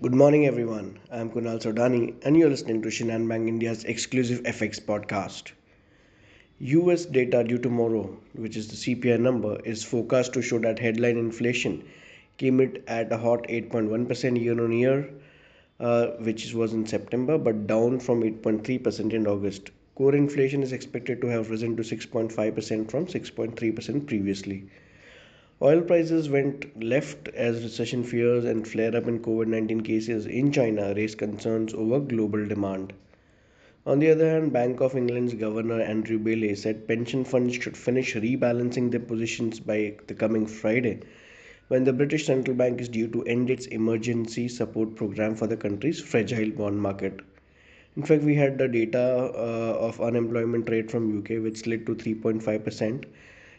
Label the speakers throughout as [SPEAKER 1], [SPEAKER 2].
[SPEAKER 1] Good morning, everyone. I'm Kunal Sodani, and you're listening to Shinhan Bank India's exclusive FX podcast. US data due tomorrow, which is the CPI number, is forecast to show that headline inflation came in at a hot 8.1% year on year, which was in September, but down from 8.3% in August. Core inflation is expected to have risen to 6.5% from 6.3% previously. Oil prices went left as recession fears and flare up in COVID 19 cases in China raised concerns over global demand. On the other hand, Bank of England's Governor Andrew Bailey said pension funds should finish rebalancing their positions by the coming Friday, when the British Central Bank is due to end its emergency support program for the country's fragile bond market. In fact, we had the data uh, of unemployment rate from UK, which slid to 3.5%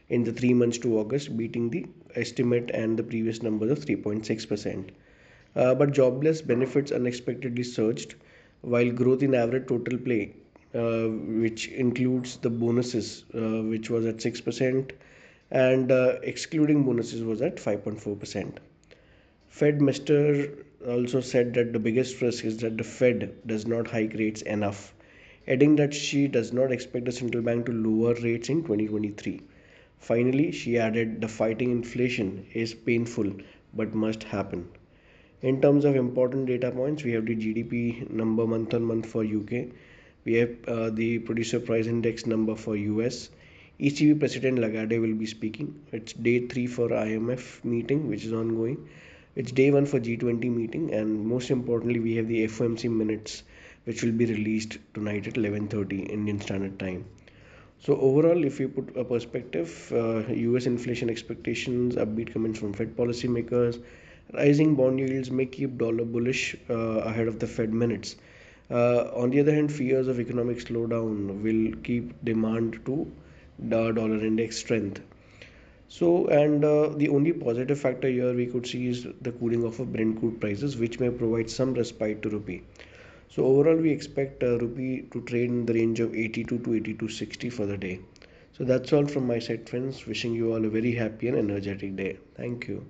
[SPEAKER 1] in the three months to August, beating the estimate and the previous numbers of 3.6%. Uh, but jobless benefits unexpectedly surged, while growth in average total pay, uh, which includes the bonuses, uh, which was at 6%, and uh, excluding bonuses was at 5.4%. Fed Mester also said that the biggest risk is that the Fed does not hike rates enough, adding that she does not expect the central bank to lower rates in 2023. Finally, she added, the fighting inflation is painful but must happen. In terms of important data points, we have the GDP number month on month for UK. We have uh, the producer price index number for US. ECB President Lagarde will be speaking. It's day three for IMF meeting, which is ongoing. It's day one for G20 meeting, and most importantly, we have the FOMC minutes, which will be released tonight at 11:30 Indian Standard Time. So overall, if you put a perspective, uh, U.S. inflation expectations, upbeat comments from Fed policymakers, rising bond yields may keep dollar bullish uh, ahead of the Fed minutes. Uh, on the other hand, fears of economic slowdown will keep demand to the dollar index strength. So, and uh, the only positive factor here we could see is the cooling off of Brent crude prices, which may provide some respite to rupee. So overall, we expect rupee to trade in the range of 82 to 82.60 for the day. So that's all from my side, friends. Wishing you all a very happy and energetic day. Thank you.